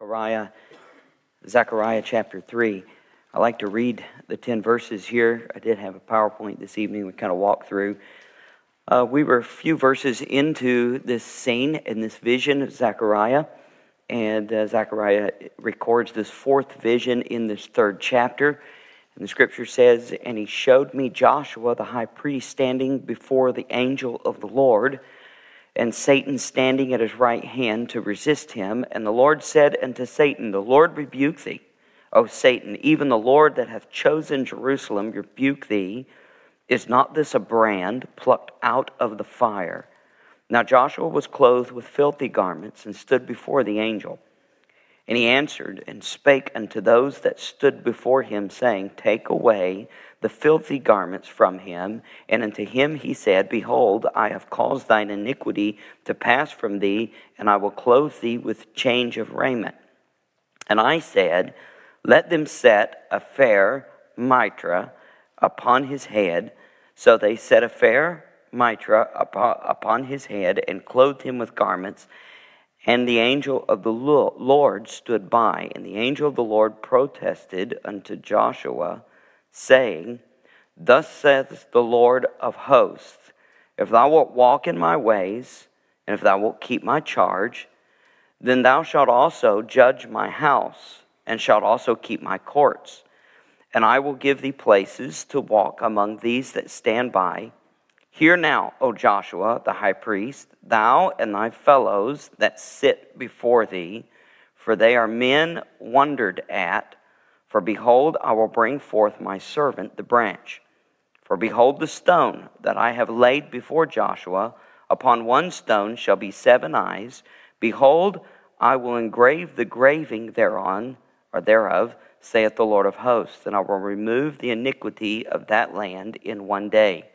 Zechariah, Zechariah chapter 3. I like to read the 10 verses here. I did have a PowerPoint this evening we kind of walked through. Uh, we were a few verses into this scene and this vision of Zechariah, and uh, Zechariah records this fourth vision in this third chapter. And the scripture says, And he showed me Joshua the high priest standing before the angel of the Lord and Satan standing at his right hand to resist him. And the Lord said unto Satan, The Lord rebuke thee, O Satan, even the Lord that hath chosen Jerusalem rebuke thee. Is not this a brand plucked out of the fire? Now Joshua was clothed with filthy garments and stood before the angel. And he answered and spake unto those that stood before him, saying, Take away the filthy garments from him. And unto him he said, Behold, I have caused thine iniquity to pass from thee, and I will clothe thee with change of raiment. And I said, Let them set a fair mitre upon his head. So they set a fair mitre upon his head and clothed him with garments. And the angel of the Lord stood by, and the angel of the Lord protested unto Joshua, saying, Thus saith the Lord of hosts, If thou wilt walk in my ways, and if thou wilt keep my charge, then thou shalt also judge my house, and shalt also keep my courts. And I will give thee places to walk among these that stand by. Hear now, O Joshua, the high priest, thou and thy fellows that sit before thee, for they are men wondered at for behold, I will bring forth my servant, the branch. For behold, the stone that I have laid before Joshua, upon one stone shall be seven eyes. Behold, I will engrave the graving thereon, or thereof, saith the Lord of hosts, and I will remove the iniquity of that land in one day.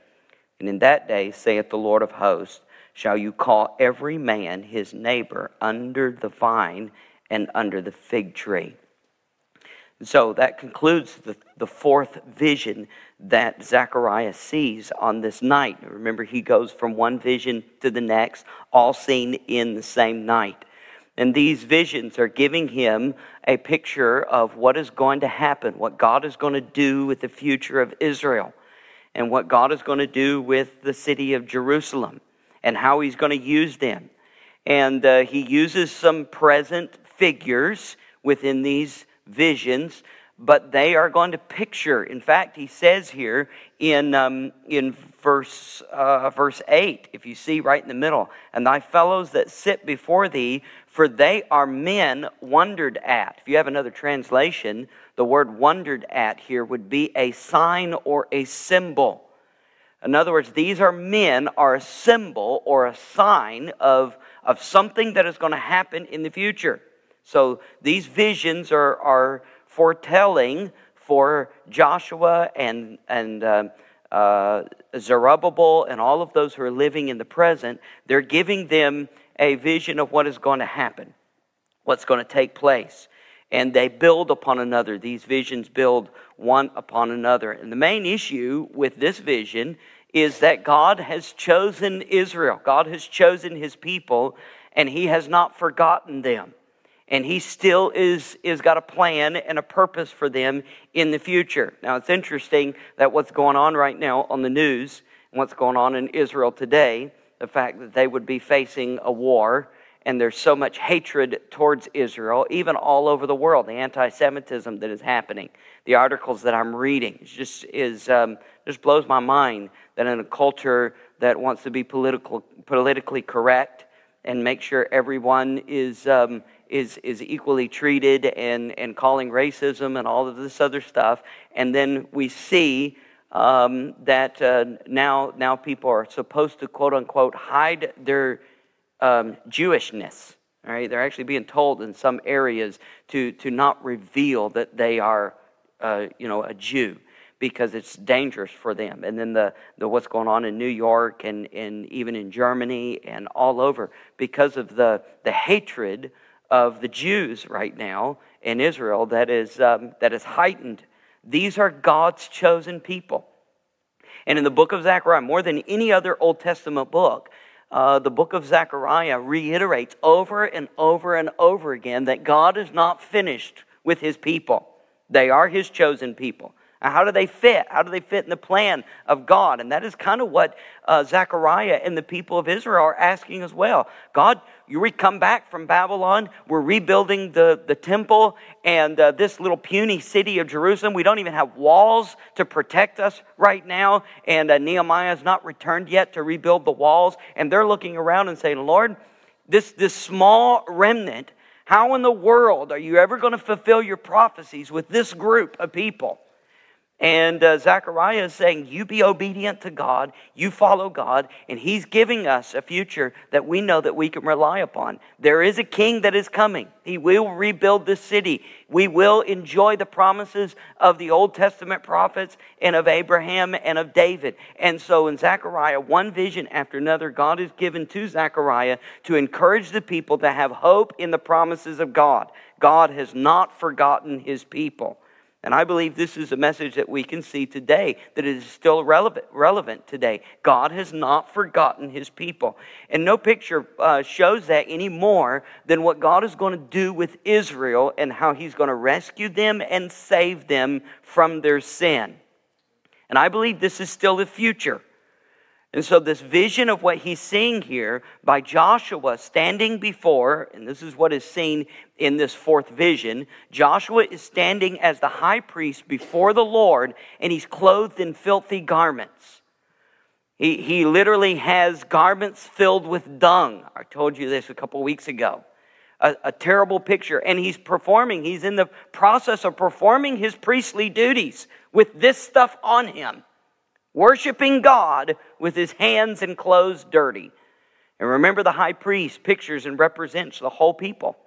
And in that day, saith the Lord of hosts, shall you call every man his neighbor under the vine and under the fig tree. So that concludes the, the fourth vision that Zechariah sees on this night. Remember, he goes from one vision to the next, all seen in the same night. And these visions are giving him a picture of what is going to happen, what God is going to do with the future of Israel, and what God is going to do with the city of Jerusalem, and how he's going to use them. And uh, he uses some present figures within these visions, but they are going to picture. In fact, he says here in, um, in verse, uh, verse 8, if you see right in the middle, and thy fellows that sit before thee, for they are men wondered at. If you have another translation, the word wondered at here would be a sign or a symbol. In other words, these are men are a symbol or a sign of, of something that is going to happen in the future. So these visions are, are foretelling for Joshua and, and uh, uh, Zerubbabel and all of those who are living in the present. They're giving them a vision of what is going to happen, what's going to take place. And they build upon another. These visions build one upon another. And the main issue with this vision is that God has chosen Israel. God has chosen his people, and he has not forgotten them and he still is is got a plan and a purpose for them in the future. Now it's interesting that what's going on right now on the news and what's going on in israel today the fact that they would be facing a war and there's so much hatred towards israel even all over the world the anti-semitism that is happening the articles that i'm reading. Just is um, just blows my mind that in a culture that wants to be political politically correct and make sure everyone is um, is, is equally treated and, and calling racism and all of this other stuff. And then we see um, that uh, now, now people are supposed to, quote unquote, hide their um, Jewishness. All right? They're actually being told in some areas to, to not reveal that they are, uh, you know, a Jew because it's dangerous for them. And then the, the what's going on in New York and, and even in Germany and all over because of the, the hatred of the Jews right now in Israel that is, um, that is heightened. These are God's chosen people. And in the book of Zechariah, more than any other Old Testament book, uh, the book of Zechariah reiterates over and over and over again that God is not finished with his people. They are his chosen people. How do they fit? How do they fit in the plan of God? And that is kind of what uh, Zechariah and the people of Israel are asking as well. God, you we come back from Babylon. We're rebuilding the, the temple and uh, this little puny city of Jerusalem. We don't even have walls to protect us right now. And uh, Nehemiah has not returned yet to rebuild the walls. And they're looking around and saying, Lord, this, this small remnant, how in the world are you ever going to fulfill your prophecies with this group of people? And uh, Zechariah is saying, You be obedient to God, you follow God, and He's giving us a future that we know that we can rely upon. There is a king that is coming. He will rebuild this city. We will enjoy the promises of the Old Testament prophets and of Abraham and of David. And so in Zechariah, one vision after another, God is given to Zechariah to encourage the people to have hope in the promises of God. God has not forgotten His people. And I believe this is a message that we can see today that is still relevant, relevant today. God has not forgotten his people. And no picture uh, shows that any more than what God is going to do with Israel and how he's going to rescue them and save them from their sin. And I believe this is still the future. And so, this vision of what he's seeing here by Joshua standing before, and this is what is seen in this fourth vision Joshua is standing as the high priest before the Lord, and he's clothed in filthy garments. He, he literally has garments filled with dung. I told you this a couple weeks ago. A, a terrible picture. And he's performing, he's in the process of performing his priestly duties with this stuff on him worshiping God with his hands and clothes dirty. And remember, the high priest pictures and represents the whole people.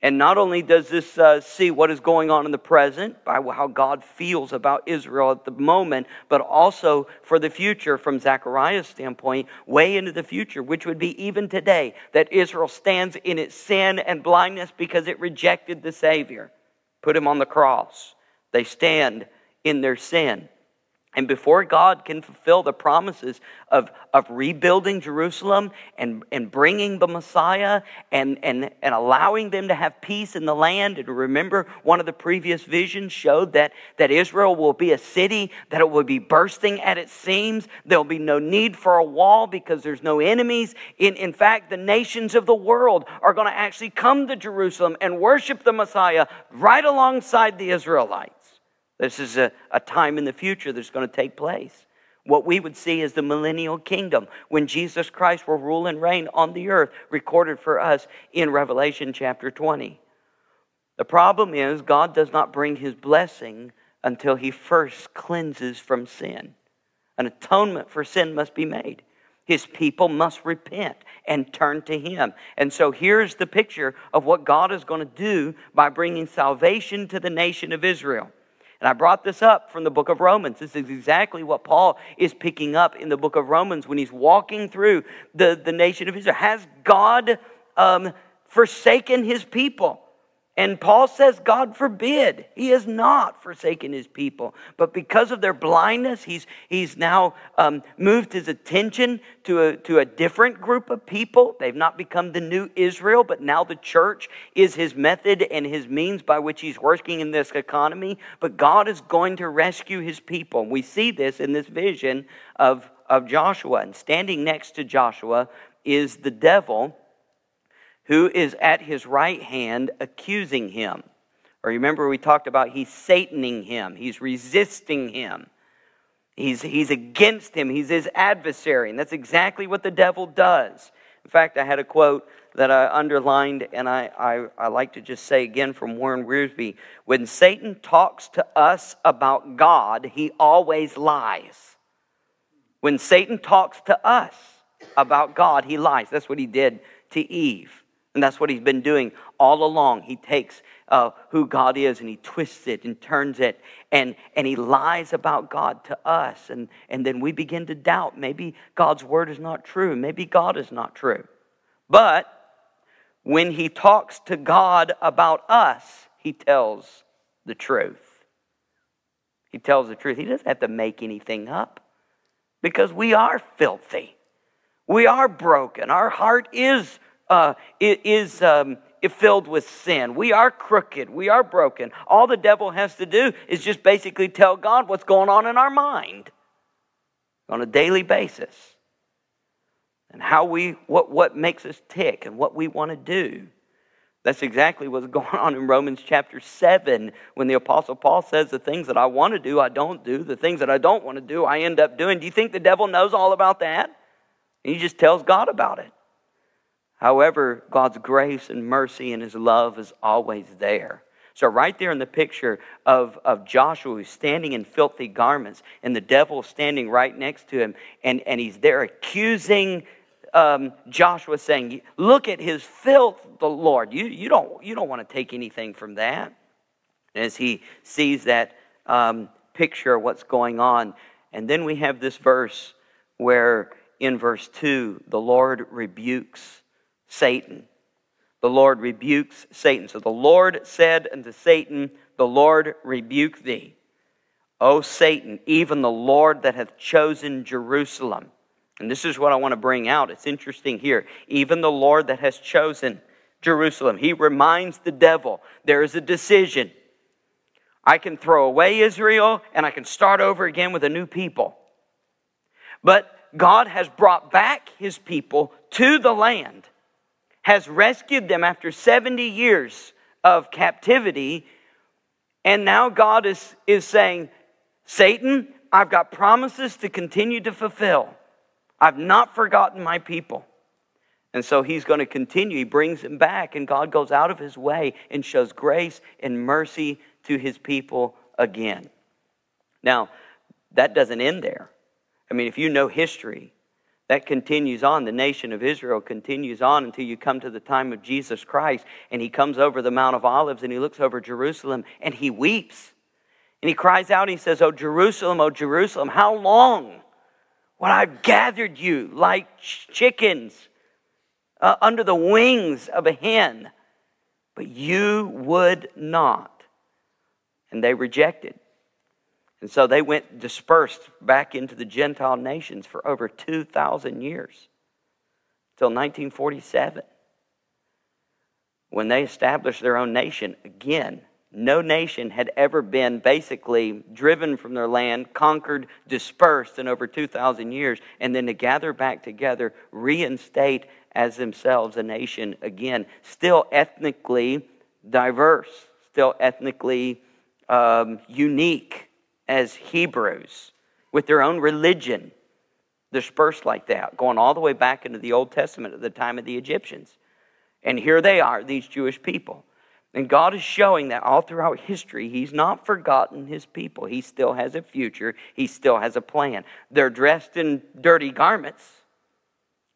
And not only does this uh, see what is going on in the present by how God feels about Israel at the moment, but also for the future from Zechariah's standpoint, way into the future, which would be even today, that Israel stands in its sin and blindness because it rejected the Savior, put him on the cross. They stand in their sin. And before God can fulfill the promises of, of rebuilding Jerusalem and, and bringing the Messiah and, and, and allowing them to have peace in the land, and remember, one of the previous visions showed that, that Israel will be a city, that it will be bursting at its seams. There'll be no need for a wall because there's no enemies. In, in fact, the nations of the world are going to actually come to Jerusalem and worship the Messiah right alongside the Israelites. This is a, a time in the future that's going to take place. What we would see is the millennial kingdom when Jesus Christ will rule and reign on the earth, recorded for us in Revelation chapter 20. The problem is, God does not bring his blessing until he first cleanses from sin. An atonement for sin must be made. His people must repent and turn to Him. And so here's the picture of what God is going to do by bringing salvation to the nation of Israel. And I brought this up from the book of Romans. This is exactly what Paul is picking up in the book of Romans when he's walking through the, the nation of Israel. Has God um, forsaken his people? And Paul says, God forbid. He has not forsaken his people. But because of their blindness, he's, he's now um, moved his attention to a, to a different group of people. They've not become the new Israel, but now the church is his method and his means by which he's working in this economy. But God is going to rescue his people. We see this in this vision of, of Joshua. And standing next to Joshua is the devil who is at his right hand accusing him. Or remember, we talked about he's Sataning him, he's resisting him. He's, he's against him. He's his adversary. And that's exactly what the devil does. In fact, I had a quote that I underlined, and I, I, I like to just say again from Warren Wiersbe When Satan talks to us about God, he always lies. When Satan talks to us about God, he lies. That's what he did to Eve. And that's what he's been doing all along. He takes uh, who God is and he twists it and turns it and, and he lies about God to us. And, and then we begin to doubt maybe God's word is not true. Maybe God is not true. But when he talks to God about us, he tells the truth. He tells the truth. He doesn't have to make anything up because we are filthy. We are broken. Our heart is, uh, is um, filled with sin. We are crooked. We are broken. All the devil has to do is just basically tell God what's going on in our mind on a daily basis and how we, what, what makes us tick and what we want to do. That's exactly what's going on in Romans chapter 7 when the Apostle Paul says, The things that I want to do, I don't do. The things that I don't want to do, I end up doing. Do you think the devil knows all about that? And he just tells God about it. However, God's grace and mercy and his love is always there. So, right there in the picture of, of Joshua who's standing in filthy garments, and the devil standing right next to him, and, and he's there accusing um, Joshua, saying, Look at his filth, the Lord. You, you, don't, you don't want to take anything from that. As he sees that um, picture of what's going on. And then we have this verse where in verse 2, the Lord rebukes Satan. The Lord rebukes Satan. So the Lord said unto Satan, The Lord rebuke thee. O Satan, even the Lord that hath chosen Jerusalem. And this is what I want to bring out. It's interesting here. Even the Lord that has chosen Jerusalem. He reminds the devil there is a decision. I can throw away Israel and I can start over again with a new people. But God has brought back his people to the land, has rescued them after 70 years of captivity, and now God is, is saying, Satan, I've got promises to continue to fulfill. I've not forgotten my people. And so he's going to continue. He brings them back, and God goes out of his way and shows grace and mercy to his people again. Now, that doesn't end there. I mean, if you know history, that continues on. The nation of Israel continues on until you come to the time of Jesus Christ, and he comes over the Mount of Olives and he looks over Jerusalem and he weeps. And he cries out and he says, Oh, Jerusalem, oh, Jerusalem, how long would I have gathered you like chickens uh, under the wings of a hen? But you would not. And they rejected. And so they went dispersed back into the Gentile nations for over 2,000 years, till 1947, when they established their own nation again. No nation had ever been basically driven from their land, conquered, dispersed in over 2,000 years, and then to gather back together, reinstate as themselves a nation again, still ethnically diverse, still ethnically um, unique as Hebrews, with their own religion dispersed like that, going all the way back into the Old Testament at the time of the Egyptians. And here they are, these Jewish people. And God is showing that all throughout history, He's not forgotten His people. He still has a future, He still has a plan. They're dressed in dirty garments,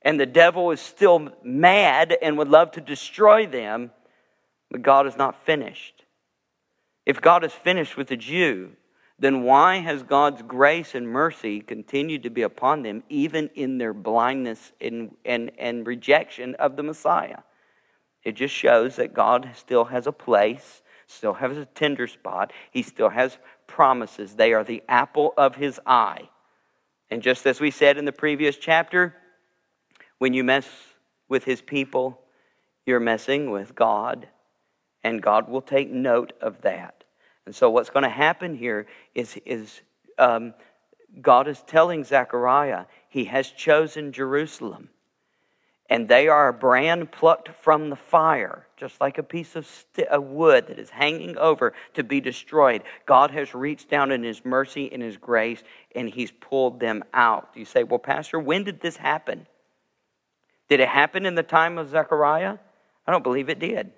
and the devil is still mad and would love to destroy them, but God is not finished. If God is finished with the Jew, then why has God's grace and mercy continued to be upon them, even in their blindness and, and, and rejection of the Messiah? It just shows that God still has a place, still has a tender spot. He still has promises. They are the apple of his eye. And just as we said in the previous chapter, when you mess with his people, you're messing with God, and God will take note of that. And so, what's going to happen here is, is um, God is telling Zechariah he has chosen Jerusalem. And they are a brand plucked from the fire, just like a piece of, st- of wood that is hanging over to be destroyed. God has reached down in His mercy and His grace, and He's pulled them out. You say, Well, Pastor, when did this happen? Did it happen in the time of Zechariah? I don't believe it did.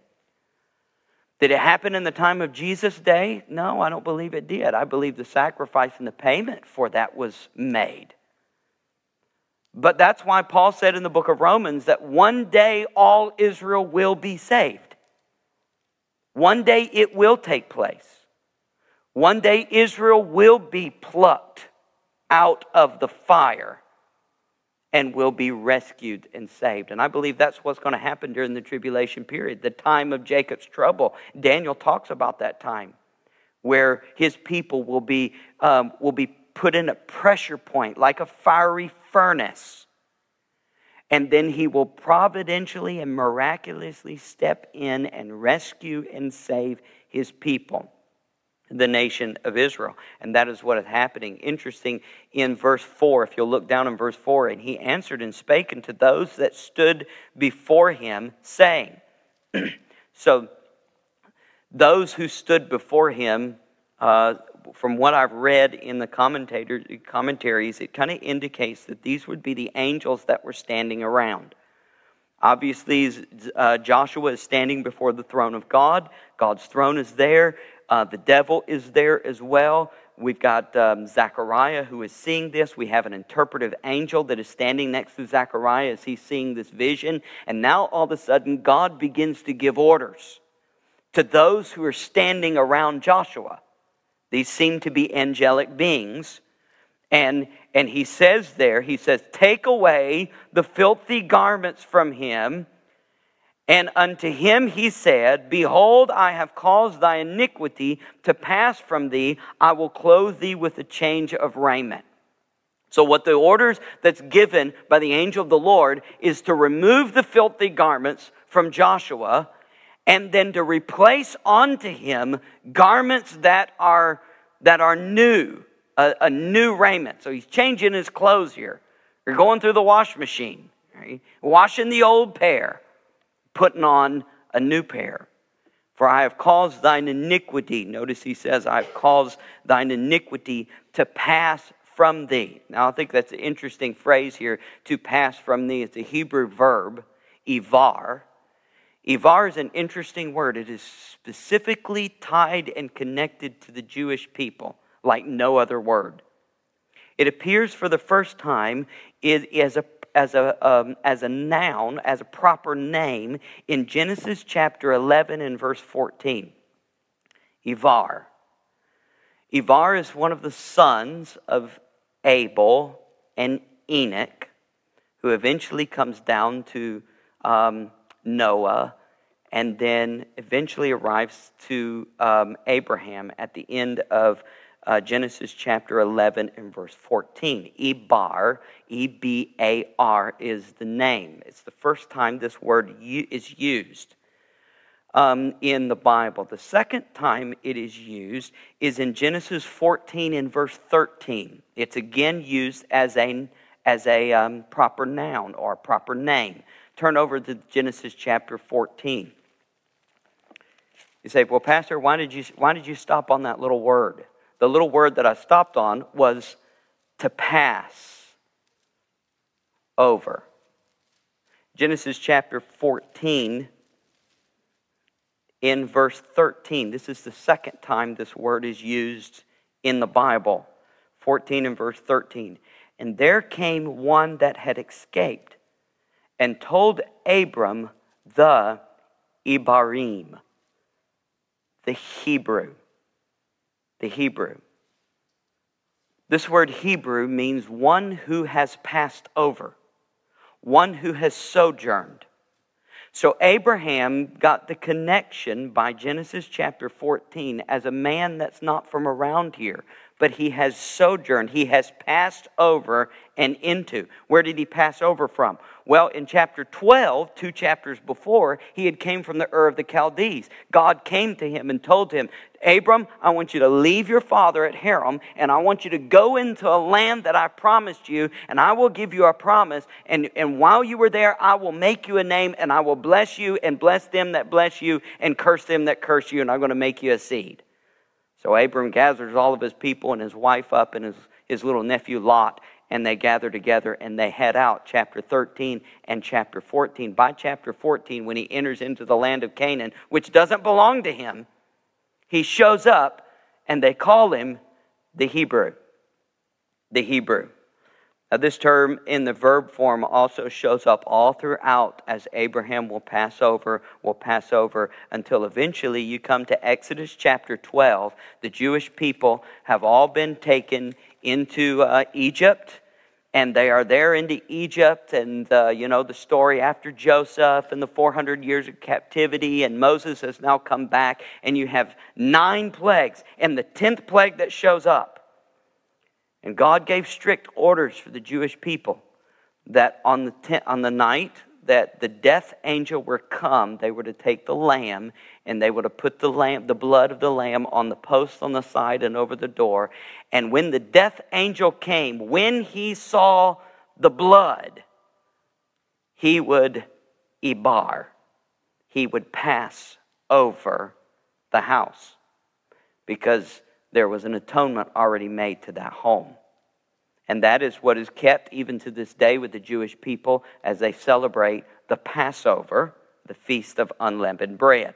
Did it happen in the time of Jesus' day? No, I don't believe it did. I believe the sacrifice and the payment for that was made. But that's why Paul said in the book of Romans that one day all Israel will be saved. One day it will take place. One day Israel will be plucked out of the fire and will be rescued and saved. And I believe that's what's going to happen during the tribulation period, the time of Jacob's trouble. Daniel talks about that time where his people will be, um, will be put in a pressure point like a fiery furnace. and then he will providentially and miraculously step in and rescue and save his people the nation of Israel. And that is what is happening. Interesting in verse 4, if you'll look down in verse 4, and he answered and spake unto those that stood before him, saying, So those who stood before him, uh, from what I've read in the commentaries, it kind of indicates that these would be the angels that were standing around. Obviously, uh, Joshua is standing before the throne of God. God's throne is there. Uh, the devil is there as well. We've got um, Zechariah who is seeing this. We have an interpretive angel that is standing next to Zechariah as he's seeing this vision. And now all of a sudden, God begins to give orders to those who are standing around Joshua. These seem to be angelic beings. And, and he says there, he says, Take away the filthy garments from him and unto him he said, Behold, I have caused thy iniquity to pass from thee. I will clothe thee with a change of raiment. So, what the orders that's given by the angel of the Lord is to remove the filthy garments from Joshua and then to replace onto him garments that are, that are new, a, a new raiment. So, he's changing his clothes here. You're going through the wash machine, right? washing the old pair putting on a new pair. For I have caused thine iniquity, notice he says, I have caused thine iniquity to pass from thee. Now, I think that's an interesting phrase here, to pass from thee. It's a Hebrew verb, evar. Evar is an interesting word. It is specifically tied and connected to the Jewish people like no other word. It appears for the first time as a as a, um, as a noun, as a proper name, in Genesis chapter 11 and verse 14. Ivar. Ivar is one of the sons of Abel and Enoch, who eventually comes down to um, Noah and then eventually arrives to um, Abraham at the end of uh, Genesis chapter 11 and verse 14. Ebar, E B A R, is the name. It's the first time this word is used um, in the Bible. The second time it is used is in Genesis 14 and verse 13. It's again used as a, as a um, proper noun or a proper name. Turn over to Genesis chapter 14. You say, well, Pastor, why did you, why did you stop on that little word? The little word that I stopped on was to pass over. Genesis chapter 14, in verse 13. This is the second time this word is used in the Bible. 14 and verse 13. And there came one that had escaped and told Abram the Ibarim, the Hebrew the Hebrew. This word Hebrew means one who has passed over, one who has sojourned. So Abraham got the connection by Genesis chapter 14 as a man that's not from around here, but he has sojourned. He has passed over and into. Where did he pass over from? Well, in chapter 12, two chapters before, he had came from the Ur of the Chaldees. God came to him and told him, Abram, I want you to leave your father at Haran, and I want you to go into a land that I promised you, and I will give you a promise. And, and while you were there, I will make you a name, and I will bless you, and bless them that bless you, and curse them that curse you, and I'm going to make you a seed. So Abram gathers all of his people and his wife up and his, his little nephew Lot, and they gather together and they head out, chapter 13 and chapter 14. By chapter 14, when he enters into the land of Canaan, which doesn't belong to him, he shows up and they call him the Hebrew. The Hebrew. Now, this term in the verb form also shows up all throughout as Abraham will pass over, will pass over until eventually you come to Exodus chapter 12. The Jewish people have all been taken into uh, Egypt and they are there into Egypt, and uh, you know the story after Joseph and the 400 years of captivity, and Moses has now come back, and you have nine plagues, and the tenth plague that shows up and God gave strict orders for the Jewish people. that on the, ten, on the night that the death angel were come, they were to take the lamb and they were to put the lamb, the blood of the lamb on the post on the side and over the door. And when the death angel came, when he saw the blood, he would ibar, he would pass over the house because there was an atonement already made to that home. And that is what is kept even to this day with the Jewish people as they celebrate the Passover, the Feast of Unleavened Bread.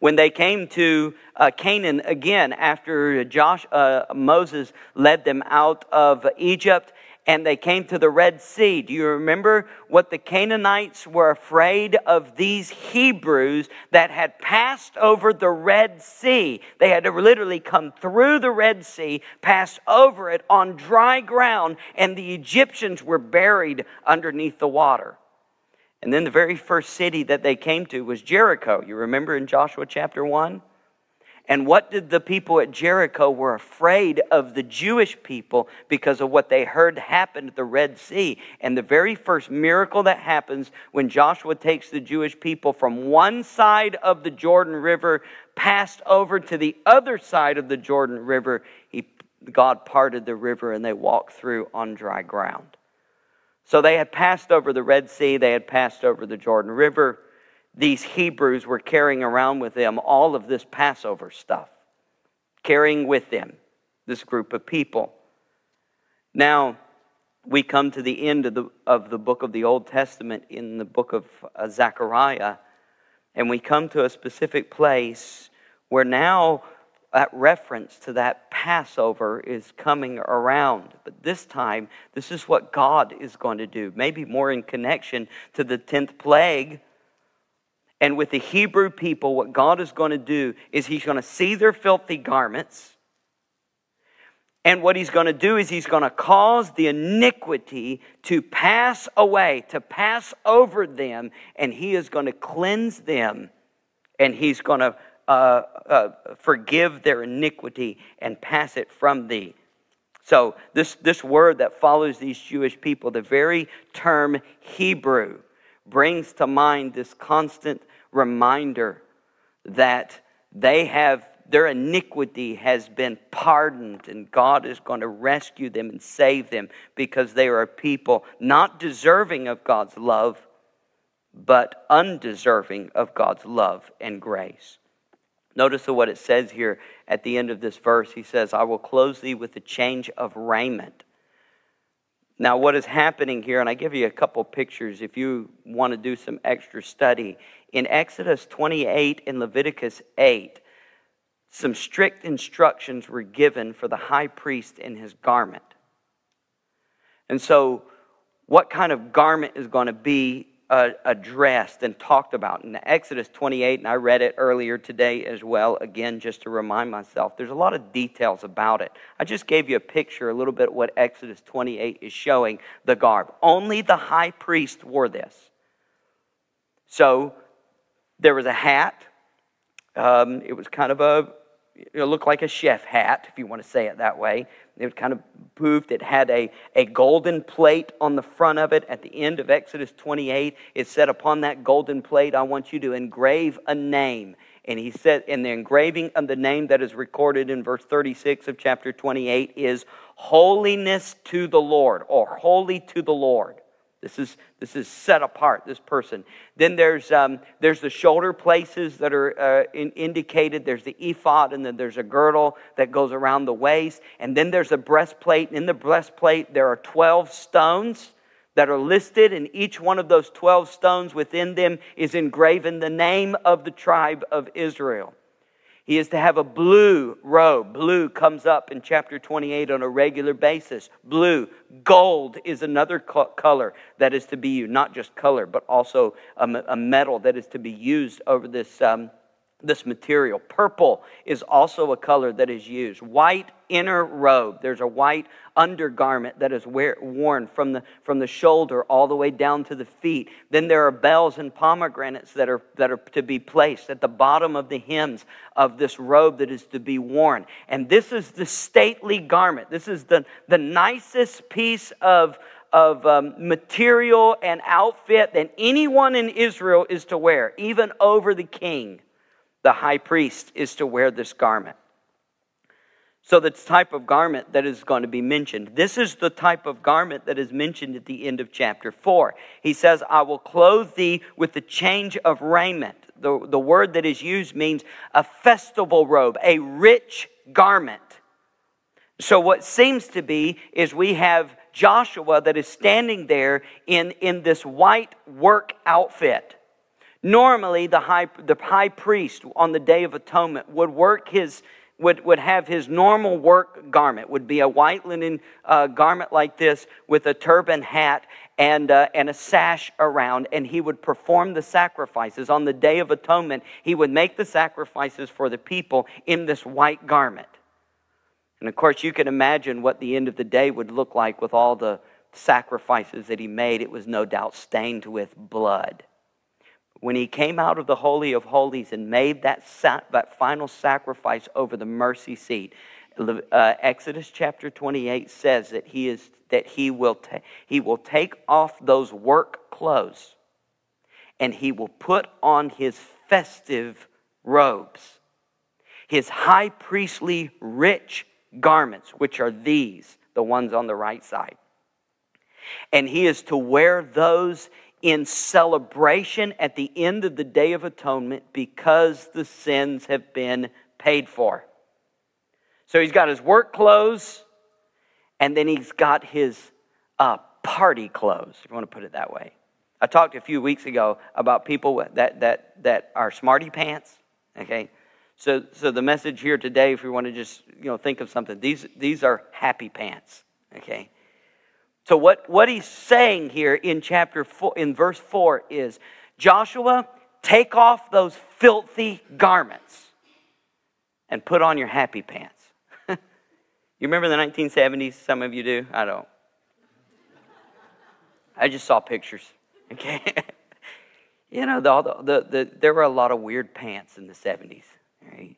When they came to uh, Canaan again after Josh, uh, Moses led them out of Egypt, and they came to the Red Sea. Do you remember what the Canaanites were afraid of these Hebrews that had passed over the Red Sea? They had to literally come through the Red Sea, pass over it on dry ground, and the Egyptians were buried underneath the water. And then the very first city that they came to was Jericho. You remember in Joshua chapter 1? And what did the people at Jericho were afraid of the Jewish people because of what they heard happened at the Red Sea. And the very first miracle that happens when Joshua takes the Jewish people from one side of the Jordan River passed over to the other side of the Jordan River, he, God parted the river and they walked through on dry ground. So they had passed over the Red Sea, they had passed over the Jordan River these Hebrews were carrying around with them all of this Passover stuff, carrying with them this group of people. Now, we come to the end of the, of the book of the Old Testament in the book of uh, Zechariah, and we come to a specific place where now that reference to that Passover is coming around. But this time, this is what God is going to do, maybe more in connection to the 10th plague and with the Hebrew people, what God is going to do is He's going to see their filthy garments. And what He's going to do is He's going to cause the iniquity to pass away, to pass over them, and He is going to cleanse them. And He's going to uh, uh, forgive their iniquity and pass it from thee. So, this, this word that follows these Jewish people, the very term Hebrew, brings to mind this constant reminder that they have their iniquity has been pardoned and God is going to rescue them and save them because they are a people not deserving of God's love, but undeserving of God's love and grace. Notice what it says here at the end of this verse. He says, I will close thee with a change of raiment. Now, what is happening here, and I give you a couple pictures if you want to do some extra study, in Exodus 28 and Leviticus 8, some strict instructions were given for the high priest in his garment. And so, what kind of garment is going to be uh, addressed and talked about in Exodus 28, and I read it earlier today as well, again, just to remind myself. There's a lot of details about it. I just gave you a picture, a little bit what Exodus 28 is showing the garb. Only the high priest wore this. So there was a hat. Um, it was kind of a, it looked like a chef hat, if you want to say it that way. It was kind of poofed. It had a, a golden plate on the front of it. At the end of Exodus 28, it said, Upon that golden plate, I want you to engrave a name. And he said, and the engraving of the name that is recorded in verse 36 of chapter 28 is holiness to the Lord, or holy to the Lord. This is, this is set apart, this person. Then there's, um, there's the shoulder places that are uh, in, indicated. There's the ephod, and then there's a girdle that goes around the waist. And then there's a breastplate. And in the breastplate, there are 12 stones that are listed, and each one of those 12 stones within them is engraven the name of the tribe of Israel. He is to have a blue robe. Blue comes up in chapter 28 on a regular basis. Blue. Gold is another color that is to be used, not just color, but also a, metal that is to be used over this um, this material. Purple is also a color that is used. White inner robe. There's a white undergarment that is wear, worn from the, from the shoulder all the way down to the feet. Then there are bells and pomegranates that are, that are to be placed at the bottom of the hems of this robe that is to be worn. And this is the stately garment. This is the, the nicest piece of, of um, material and outfit that anyone in Israel is to wear, even over the king. The high priest is to wear this garment. So, the type of garment that is going to be mentioned. This is the type of garment that is mentioned at the end of chapter 4. He says, I will clothe thee with the change of raiment. The, the word that is used means a festival robe, a rich garment. So, what seems to be is we have Joshua that is standing there in, in this white work outfit. Normally, the high, the high priest on the Day of Atonement would work his would, would have his normal work garment, would be a white linen uh, garment like this with a turban hat and, uh, and a sash around, and he would perform the sacrifices. On the Day of Atonement, he would make the sacrifices for the people in this white garment. And of course, you can imagine what the end of the day would look like with all the sacrifices that he made. It was no doubt stained with blood. When he came out of the Holy of Holies and made that, sa- that final sacrifice over the mercy seat, uh, Exodus chapter 28 says that he, is, that he, will ta- he will take off those work clothes and he will put on his festive robes, his high priestly rich garments, which are these, the ones on the right side. And he is to wear those in celebration at the end of the Day of Atonement because the sins have been paid for. So he's got his work clothes, and then he's got his uh, party clothes, if you want to put it that way. I talked a few weeks ago about people that, that, that are smarty pants, okay? So, so the message here today, if we want to just you know think of something, these these are happy pants. Okay. So what, what he's saying here in chapter four, in verse four is Joshua, take off those filthy garments and put on your happy pants. you remember the 1970s? Some of you do. I don't. I just saw pictures. Okay. you know, the, the, the, there were a lot of weird pants in the 70s. Right?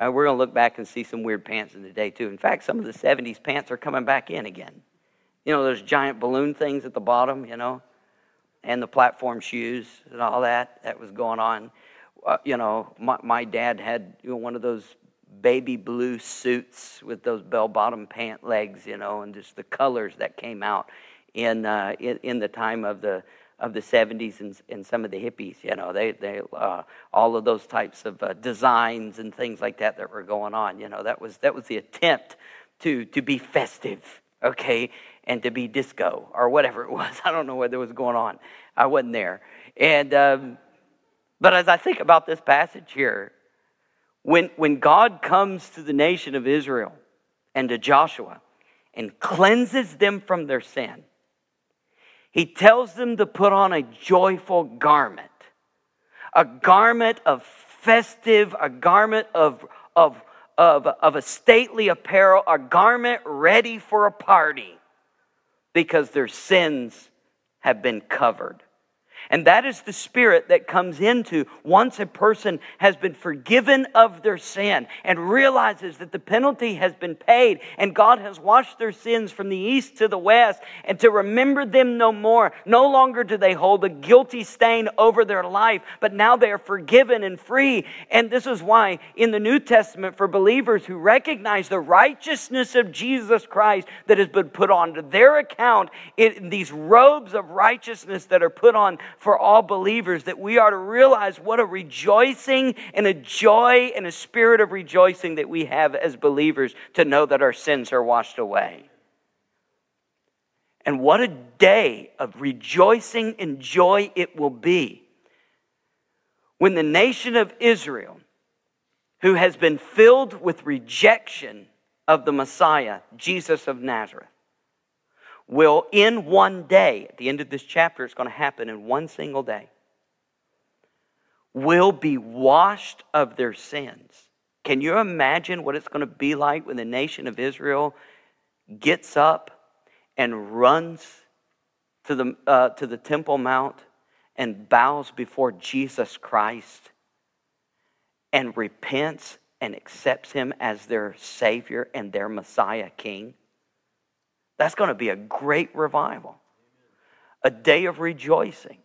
Uh, we're going to look back and see some weird pants in the day, too. In fact, some of the 70s pants are coming back in again. You know, those giant balloon things at the bottom, you know, and the platform shoes and all that that was going on. Uh, you know, my, my dad had you know, one of those baby blue suits with those bell bottom pant legs, you know, and just the colors that came out in, uh, in, in the time of the of the 70s and, and some of the hippies. You know, they, they, uh, all of those types of uh, designs and things like that that were going on. You know, that was, that was the attempt to, to be festive, okay, and to be disco or whatever it was. I don't know what was going on. I wasn't there. And, um, but as I think about this passage here, when, when God comes to the nation of Israel and to Joshua and cleanses them from their sin, he tells them to put on a joyful garment, a garment of festive, a garment of, of, of, of a stately apparel, a garment ready for a party because their sins have been covered. And that is the spirit that comes into once a person has been forgiven of their sin and realizes that the penalty has been paid and God has washed their sins from the east to the west and to remember them no more. No longer do they hold a guilty stain over their life, but now they are forgiven and free. And this is why in the New Testament, for believers who recognize the righteousness of Jesus Christ that has been put onto their account in these robes of righteousness that are put on for all believers that we are to realize what a rejoicing and a joy and a spirit of rejoicing that we have as believers to know that our sins are washed away. And what a day of rejoicing and joy it will be when the nation of Israel, who has been filled with rejection of the Messiah, Jesus of Nazareth, will, in one day, at the end of this chapter, it's going to happen in one single day, will be washed of their sins. Can you imagine what it's going to be like when the nation of Israel gets up and runs to the, uh, to the Temple Mount and bows before Jesus Christ and repents and accepts him as their Savior and their Messiah King? That's going to be a great revival, a day of rejoicing.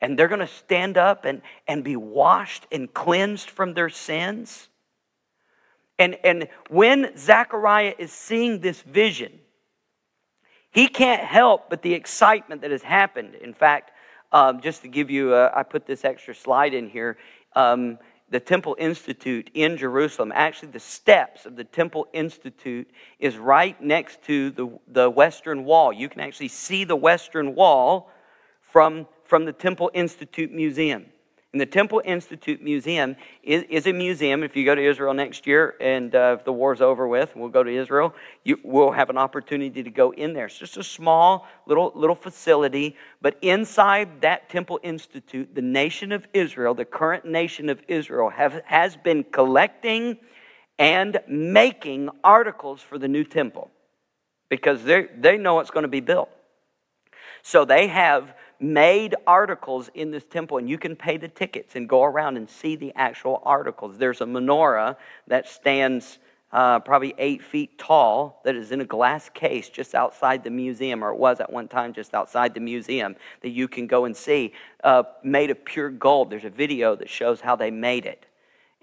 And they're going to stand up and, and be washed and cleansed from their sins. And, and when Zechariah is seeing this vision, he can't help but the excitement that has happened. In fact, um, just to give you, a, I put this extra slide in here. Um, the Temple Institute in Jerusalem, actually, the steps of the Temple Institute is right next to the, the Western Wall. You can actually see the Western Wall from, from the Temple Institute Museum. And the Temple Institute Museum is, is, a museum. If you go to Israel next year and uh, if the war's over with, we'll go to Israel, you, we'll have an opportunity to go in there. It's just a small little, little facility. But inside that Temple Institute, the nation of Israel, the current nation of Israel, have, has been collecting and making articles for the new temple because they know it's going to be built. So they have made articles in this temple, and you can pay the tickets and go around and see the actual articles. There's a menorah that stands uh, probably eight feet tall that is in a glass case just outside the museum, or it was at one time just outside the museum, that you can go and see, uh, made of pure gold. There's a video that shows how they made it.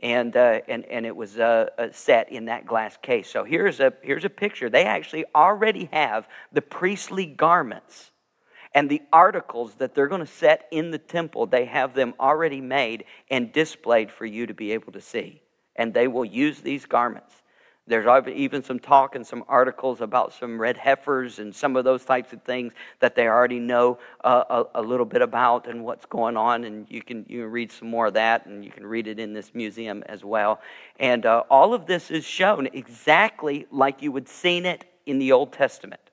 And, uh, and, and it was uh, uh, set in that glass case. So here's a, here's a picture. They actually already have the priestly garments and the articles that they're going to set in the temple, they have them already made and displayed for you to be able to see. And they will use these garments. There's even some talk and some articles about some red heifers and some of those types of things that they already know uh, a, a, little bit about and what's going on. And you can, you can read some more of that, and you can read it in this museum as well. And uh, all of this is shown exactly like you would seen it in the Old Testament.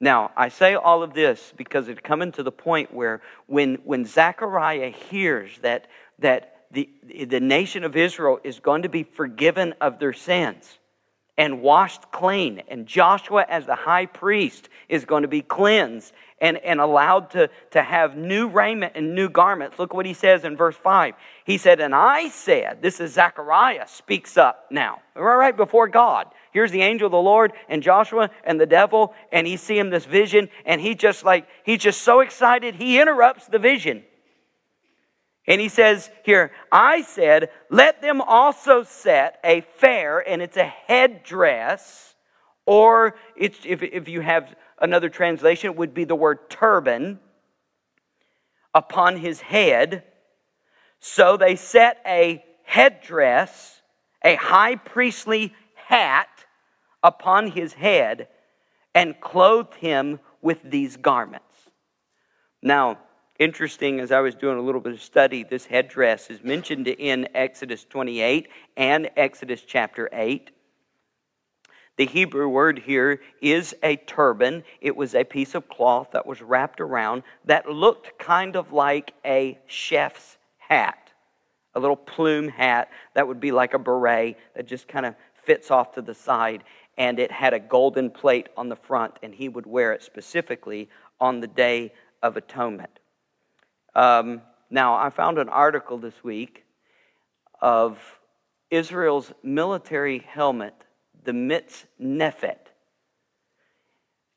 Now, I say all of this because it's coming to the point where when, when Zechariah hears that, that the, the nation of Israel is going to be forgiven of their sins and washed clean, and Joshua, as the high priest, is going to be cleansed and, and allowed to, to have new raiment and new garments. Look what he says in verse 5. He said, And I said, this is Zechariah speaks up now, right before God. Here's the angel of the Lord and Joshua and the devil, and he see him this vision, and he just like, he's just so excited, he interrupts the vision. And he says here, I said, let them also set a fair, and it's a headdress, or it's, if, if you have another translation, it would be the word turban, upon his head. So they set a headdress, a high priestly hat, upon his head and clothed him with these garments. Now, interesting, as I was doing a little bit of study, this headdress is mentioned in Exodus 28 and Exodus chapter 8. The Hebrew word here is a turban. It was a piece of cloth that was wrapped around that looked kind of like a chef's hat, a little plume hat that would be like a beret that just kind of fits off to the side and it had a golden plate on the front, and he would wear it specifically on the Day of Atonement. Um, now, I found an article this week of Israel's military helmet, the Mitz Nefet.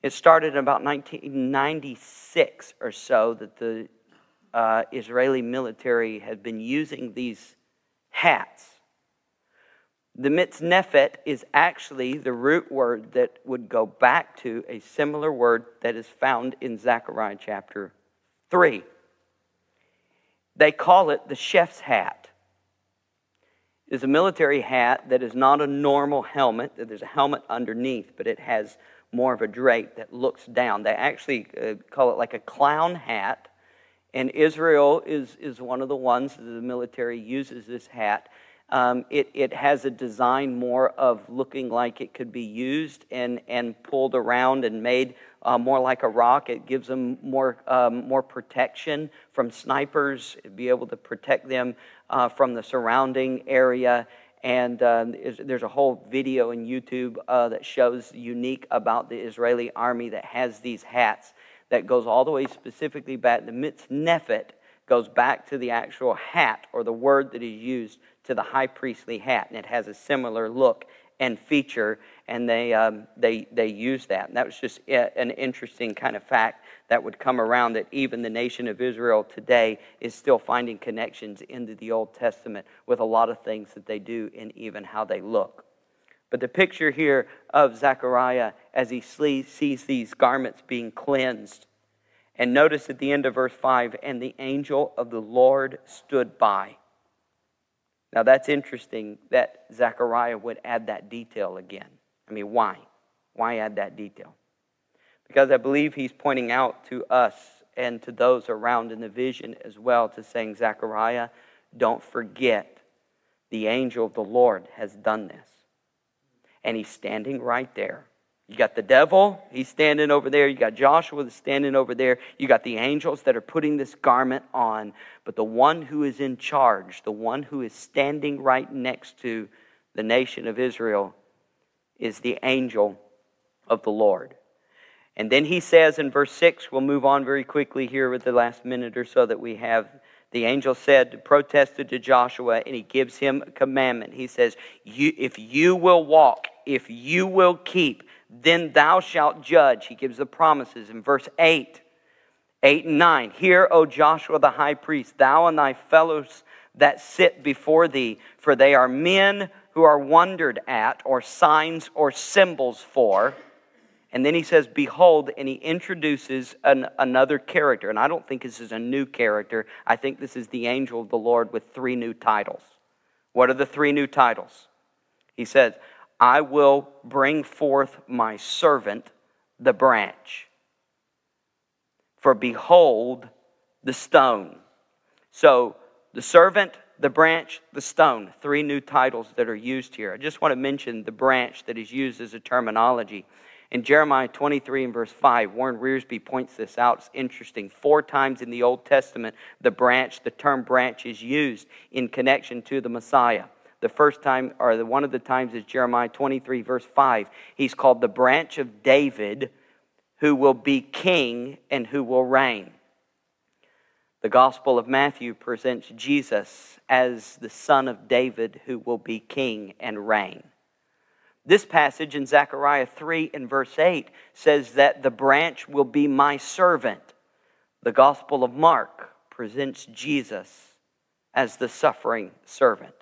It started in about 1996 or so that the uh, Israeli military had been using these hats the mitznefet is actually the root word that would go back to a similar word that is found in Zechariah chapter 3. They call it the chef's hat. It is a military hat that is not a normal helmet. There's a helmet underneath, but it has more of a drape that looks down. They actually uh, call it like a clown hat. And Israel is, is one of the ones that the military uses this hat um, it, it has a design more of looking like it could be used and, and pulled around and made uh, more like a rock. It gives them more, um, more protection from snipers, be able to protect them uh, from the surrounding area. And uh, there's a whole video in YouTube uh, that shows unique about the Israeli army that has these hats that goes all the way specifically back. The mitznefet goes back to the actual hat or the word that is used to the high priestly hat, and it has a similar look and feature, and they, um, they, they use that. And that was just an interesting kind of fact that would come around that even the nation of Israel today is still finding connections into the Old Testament with a lot of things that they do and even how they look. But the picture here of Zechariah as he sees these garments being cleansed. And notice at the end of verse 5 and the angel of the Lord stood by. Now that's interesting that Zechariah would add that detail again. I mean, why? Why add that detail? Because I believe he's pointing out to us and to those around in the vision as well to saying, Zechariah, don't forget the angel of the Lord has done this. And he's standing right there. You got the devil, he's standing over there. You got Joshua that's standing over there. You got the angels that are putting this garment on. But the one who is in charge, the one who is standing right next to the nation of Israel, is the angel of the Lord. And then he says in verse 6, we'll move on very quickly here with the last minute or so that we have. The angel said, protested to Joshua, and he gives him a commandment. He says, you, If you will walk, if you will keep then thou shalt judge. He gives the promises in verse 8, 8 and 9. Hear, O Joshua the high priest, thou and thy fellows that sit before thee, for they are men who are wondered at, or signs or symbols for. And then he says, Behold, and he introduces an, another character. And I don't think this is a new character. I think this is the angel of the Lord with three new titles. What are the three new titles? He says, I will bring forth my servant, the branch. For behold, the stone. So, the servant, the branch, the stone. Three new titles that are used here. I just want to mention the branch that is used as a terminology. In Jeremiah 23 and verse 5, Warren Wiersbe points this out. It's interesting. Four times in the Old Testament, the branch, the term branch, is used in connection to the Messiah. The first time, or the, one of the times, is Jeremiah 23, verse 5. He's called the branch of David who will be king and who will reign. The Gospel of Matthew presents Jesus as the son of David who will be king and reign. This passage in Zechariah 3 and verse 8 says that the branch will be my servant. The Gospel of Mark presents Jesus as the suffering servant.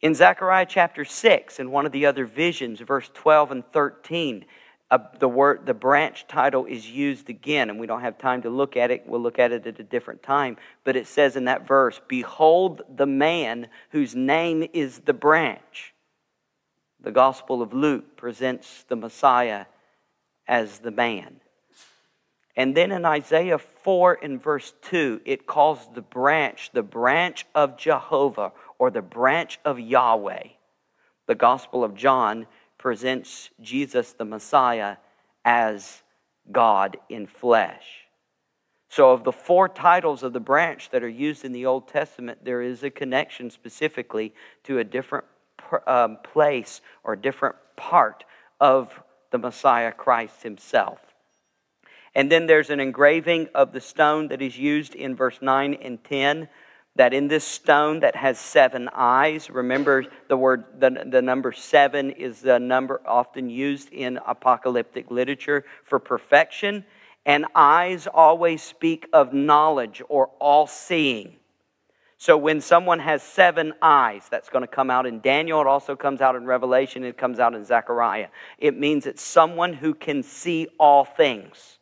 In Zechariah chapter 6, in one of the other visions, verse 12 and 13, the word the branch title is used again and we don't have time to look at it. We'll look at it at a different time. But it says in that verse behold the man whose name is the branch. The gospel of luke presents the messiah as the man. And then in isaiah 4 in verse 2 it calls the branch the branch of jehovah or the branch of Yahweh. The Gospel of John presents Jesus the Messiah as God in flesh. So, of the four titles of the branch that are used in the Old Testament, there is a connection specifically to a different um, place or different part of the Messiah Christ himself. And then there's an engraving of the stone that is used in verse 9 and 10 that in this stone that has seven eyes, remember the word, the, the number seven is the number often used in apocalyptic literature for perfection. And eyes always speak of knowledge or all seeing. So when someone has seven eyes, that's going to come out in Daniel. It also comes out in Revelation. It comes out in Zechariah. It means it's someone who can see all things.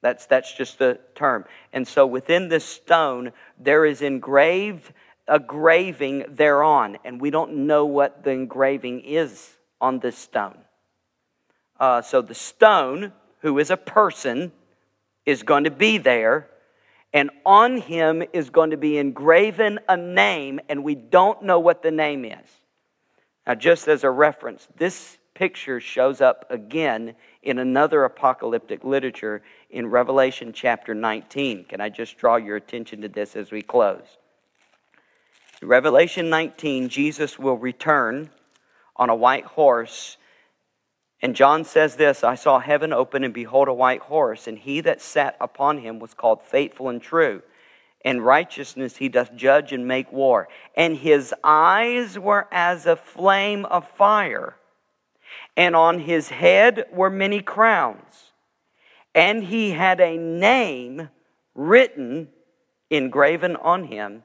That's, that's just the term. And so within this stone, there is engraved a graving thereon. And we don't know what the engraving is on this stone. Uh, so the stone, who is a person, is going to be there. And on him is going to be engraven a name, and we don't know what the name is. Now, just as a reference, this picture shows up again in another apocalyptic literature in Revelation chapter 19. Can I just draw your attention to this as we close? In Revelation 19, Jesus will return on a white horse. And John says this I saw heaven open, and behold, a white horse, and he that sat upon him was called faithful and true. and righteousness he doth judge and make war. And his eyes were as a flame of fire, and on his head were many crowns. And he had a name written, engraven on him,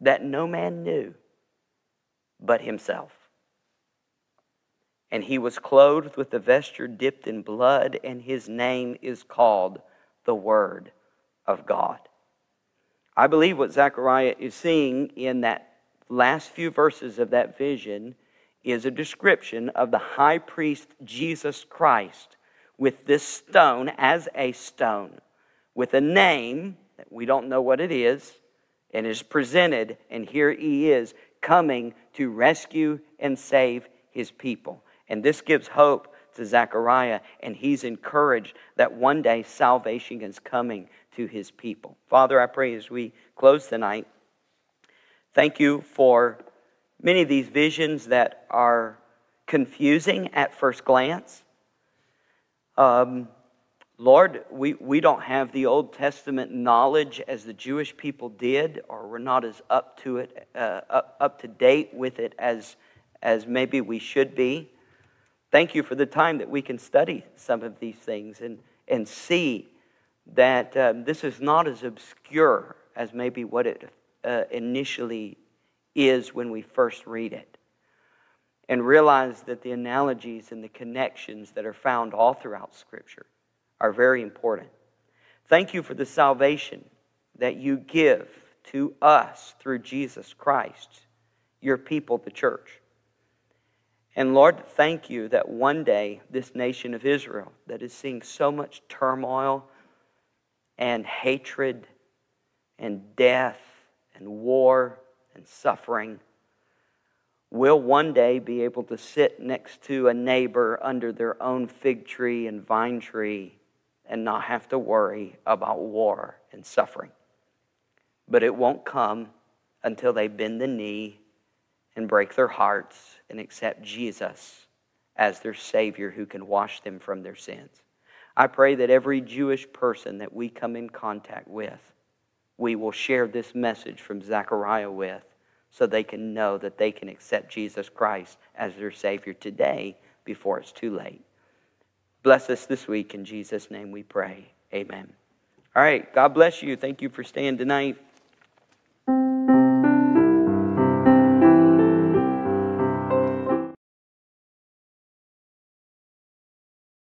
that no man knew but himself. And he was clothed with a vesture dipped in blood, and his name is called the Word of God. I believe what Zechariah is seeing in that last few verses of that vision is a description of the high priest Jesus Christ with this stone as a stone, with a name that we don't know what it is, and is presented, and here he is coming to rescue and save his people. And this gives hope to Zechariah, and he's encouraged that one day salvation is coming to his people. Father, I pray as we close tonight, thank you for many of these visions that are confusing at first glance. Um, Lord, we, we don't have the Old Testament knowledge as the Jewish people did, or we're not as up to it, uh, up, up to date with it as, as maybe we should be. Thank you for the time that we can study some of these things and, and see that um, this is not as obscure as maybe what it uh, initially is when we first read it. And realize that the analogies and the connections that are found all throughout Scripture are very important. Thank you for the salvation that you give to us through Jesus Christ, your people, the church. And Lord, thank you that one day this nation of Israel that is seeing so much turmoil and hatred and death and war and suffering will one day be able to sit next to a neighbor under their own fig tree and vine tree and not have to worry about war and suffering. But it won't come until they bend the knee and break their hearts and accept Jesus as their Savior who can wash them from their sins. I pray that every Jewish person that we come in contact with, we will share this message from Zechariah with so they can know that they can accept Jesus Christ as their Savior today before it's too late. Bless us this week. In Jesus' name we pray. Amen. All right. God bless you. Thank you for staying tonight.